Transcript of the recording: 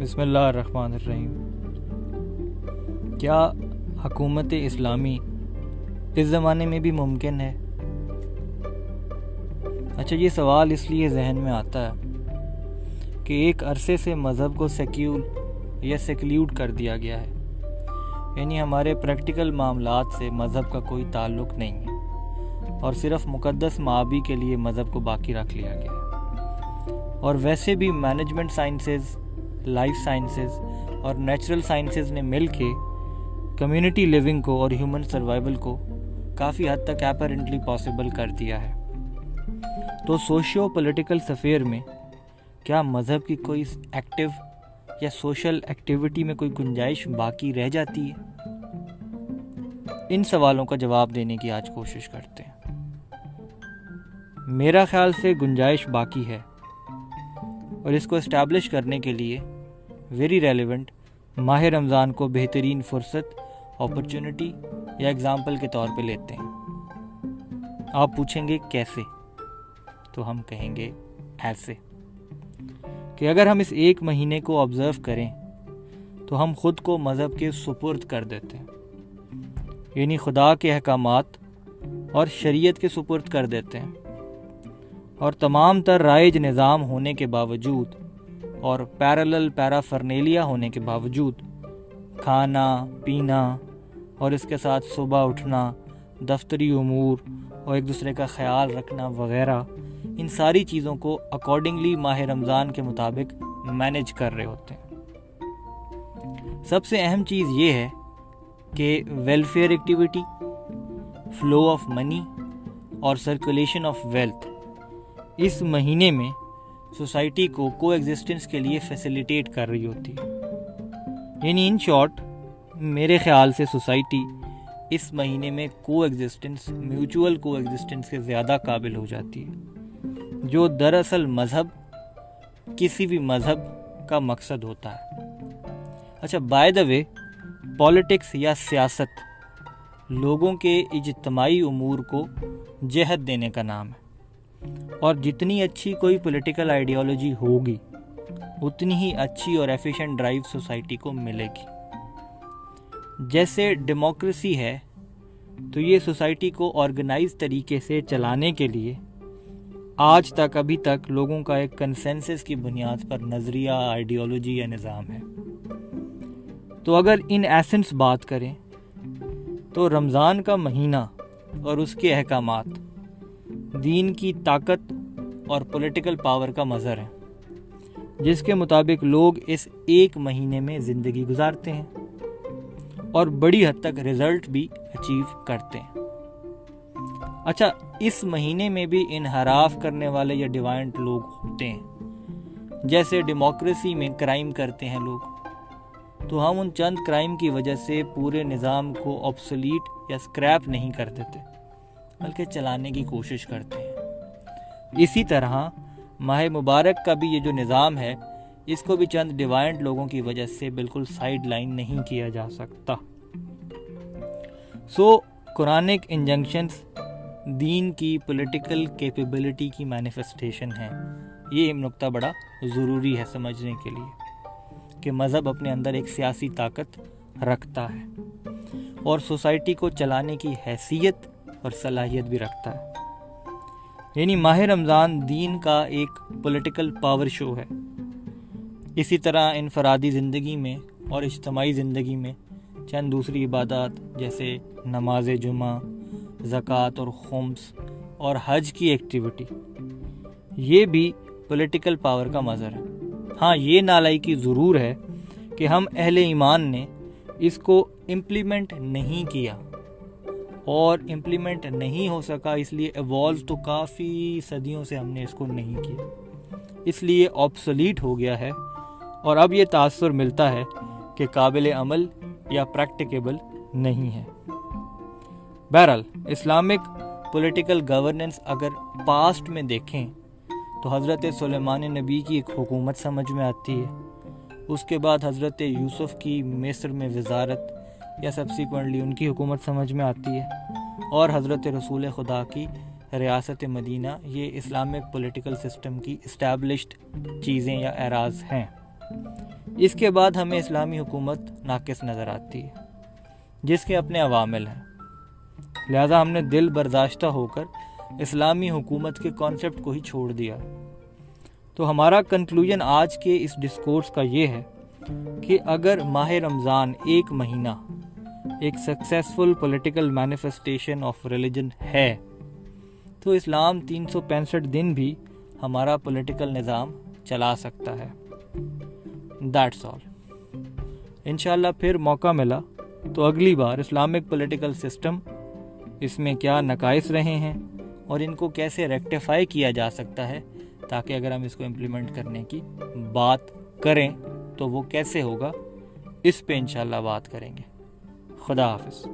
بسم اللہ الرحمن الرحیم۔ کیا حکومت اسلامی اس زمانے میں بھی ممکن ہے؟ اچھا یہ سوال اس لیے ذہن میں آتا ہے کہ ایک عرصے سے مذہب کو سیکیول یا سیکلیوڈ کر دیا گیا ہے۔ یعنی ہمارے پریکٹیکل معاملات سے مذہب کا کوئی تعلق نہیں ہے، اور صرف مقدس معابی کے لیے مذہب کو باقی رکھ لیا گیا ہے۔ اور ویسے بھی مینجمنٹ سائنسز لائف سائنسز اور نیچرل سائنسز نے مل کے کمیونٹی لیونگ کو اور ہیومن سروائیول کو کافی حد تک اپرنٹلی پاسبل کر دیا ہے۔ تو سوشیو پولیٹیکل سفیر میں کیا مذہب کی کوئی ایکٹیو یا سوشل ایکٹیویٹی میں کوئی گنجائش باقی رہ جاتی ہے؟ ان سوالوں کا جواب دینے کی آج کوشش کرتے ہیں۔ میرا خیال سے گنجائش باقی ہے اور اس کو اسٹیبلش کرنے کے لیے ویری ریلیونٹ ماہ رمضان کو بہترین فرصت اپرچونٹی یا اگزامپل کے طور پہ لیتے ہیں۔ آپ پوچھیں گے کیسے؟ تو ہم کہیں گے ایسے۔ کہ اگر ہم اس ایک مہینے کو آبزرو کریں، تو ہم خود کو مذہب کے سپرد کر دیتے ہیں۔ یعنی خدا کے احکامات اور شریعت کے سپرد کر دیتے ہیں۔ اور تمام تر رائج نظام ہونے کے باوجود اور پیرالل پیرا فرنیلیا ہونے کے باوجود کھانا، پینا اور اس کے ساتھ صبح اٹھنا، دفتری امور اور ایک دوسرے کا خیال رکھنا وغیرہ، ان ساری چیزوں کو اکارڈنگلی ماہ رمضان کے مطابق مینج کر رہے ہوتے ہیں۔ سب سے اہم چیز یہ ہے کہ welfare activity flow of money اور سرکولیشن آف ویلتھ اس مہینے میں سوسائٹی کو کو ایگزسٹنس کے لیے فیسیلیٹیٹ کر رہی ہوتی ہے۔ یعنی ان شارٹ میرے خیال سے سوسائٹی اس مہینے میں کو ایگزسٹنس میوچول کو ایگزسٹنس کے زیادہ قابل ہو جاتی ہے۔ جو دراصل مذہب، کسی بھی مذہب کا مقصد ہوتا ہے۔ اچھا بائی دا وے پالیٹکس یا سیاست لوگوں کے اجتماعی امور کو جہد دینے کا نام ہے۔ اور جتنی اچھی کوئی پولیٹیکل آئیڈیالوجی ہوگی، اتنی ہی اچھی اور ایفیشنٹ ڈرائیو سوسائٹی کو ملے گی۔ جیسے ڈیموکریسی ہے، تو یہ سوسائٹی کو آرگنائز طریقے سے چلانے کے لیے آج تک، ابھی تک لوگوں کا ایک کنسنسس کی بنیاد پر نظریہ آئیڈیالوجی یا نظام ہے۔ تو اگر ان ایسنس بات کریں، تو رمضان کا مہینہ اور اس کے احکامات دین کی طاقت اور پولیٹیکل پاور کا مظہر ہے، جس کے مطابق لوگ اس ایک مہینے میں زندگی گزارتے ہیں اور بڑی حد تک رزلٹ بھی اچیو کرتے ہیں۔ اچھا اس مہینے میں بھی انحراف کرنے والے یا ڈیوائنٹ لوگ ہوتے ہیں، جیسے ڈیموکریسی میں کرائم کرتے ہیں لوگ۔ تو ہم ان چند کرائم کی وجہ سے پورے نظام کو آپسلیٹ یا سکریپ نہیں کر دیتے۔ بلکہ چلانے کی کوشش کرتے ہیں۔ اسی طرح ماہ مبارک کا بھی یہ جو نظام ہے، اس کو بھی چند ڈیوائنٹ لوگوں کی وجہ سے بالکل سائیڈ لائن نہیں کیا جا سکتا۔ سو، قرآنک انجنکشنز دین کی پولیٹیکل کیپیبلٹی کی مینیفیسٹیشن ہے یہ نقطہ بڑا ضروری ہے سمجھنے کے لیے کہ مذہب اپنے اندر ایک سیاسی طاقت رکھتا ہے اور سوسائٹی کو چلانے کی حیثیت اور صلاحیت بھی رکھتا ہے۔ یعنی ماہ رمضان دین کا ایک پولیٹیکل پاور شو ہے۔ اسی طرح انفرادی زندگی میں اور اجتماعی زندگی میں چند دوسری عبادات جیسے نماز جمعہ، زکوٰۃ اور خمس اور حج کی ایکٹیویٹی یہ بھی پولیٹیکل پاور کا مظہر ہے۔ ہاں یہ نالائی کی ضرور ہے کہ ہم اہل ایمان نے اس کو امپلیمنٹ نہیں کیا۔ اور امپلیمنٹ نہیں ہو سکا، اس لیے ایوالو تو کافی صدیوں سے ہم نے اس کو نہیں کیا۔ اس لیے آپسلیٹ ہو گیا ہے۔ اور اب یہ تاثر ملتا ہے کہ قابل عمل یا پریکٹیکیبل نہیں ہے۔ بہرحال، اسلامک پولیٹیکل گورننس اگر پاسٹ میں دیکھیں تو حضرت سلیمان نبی کی ایک حکومت سمجھ میں آتی ہے۔ اس کے بعد حضرت یوسف کی مصر میں وزارت یا سبسیکوینٹلی ان کی حکومت سمجھ میں آتی ہے۔ اور حضرت رسول خدا کی ریاست مدینہ یہ اسلامک پولیٹیکل سسٹم کی اسٹیبلشڈ چیزیں یا اعراض ہیں۔ اس کے بعد ہمیں اسلامی حکومت ناقص نظر آتی ہے، جس کے اپنے عوامل ہیں۔ لہذا ہم نے دل برداشتہ ہو کر اسلامی حکومت کے کانسیپٹ کو ہی چھوڑ دیا۔ تو ہمارا کنکلوژن آج کے اس ڈسکورس کا یہ ہے کہ اگر ماہ رمضان ایک مہینہ ایک successful political manifestation of religion ہے۔ تو اسلام تین سو پینسٹھ دن بھی ہمارا پولیٹیکل نظام چلا سکتا ہے۔ دیٹس آل انشاءاللہ پھر موقع ملا تو اگلی بار اسلامک پولیٹیکل سسٹم اس میں کیا نقائص رہے ہیں اور ان کو کیسے ریکٹیفائی کیا جا سکتا ہے تاکہ اگر ہم اس کو امپلیمنٹ کرنے کی بات کریں تو وہ کیسے ہوگا اس پہ انشاءاللہ بات کریں گے۔ خداحافظ.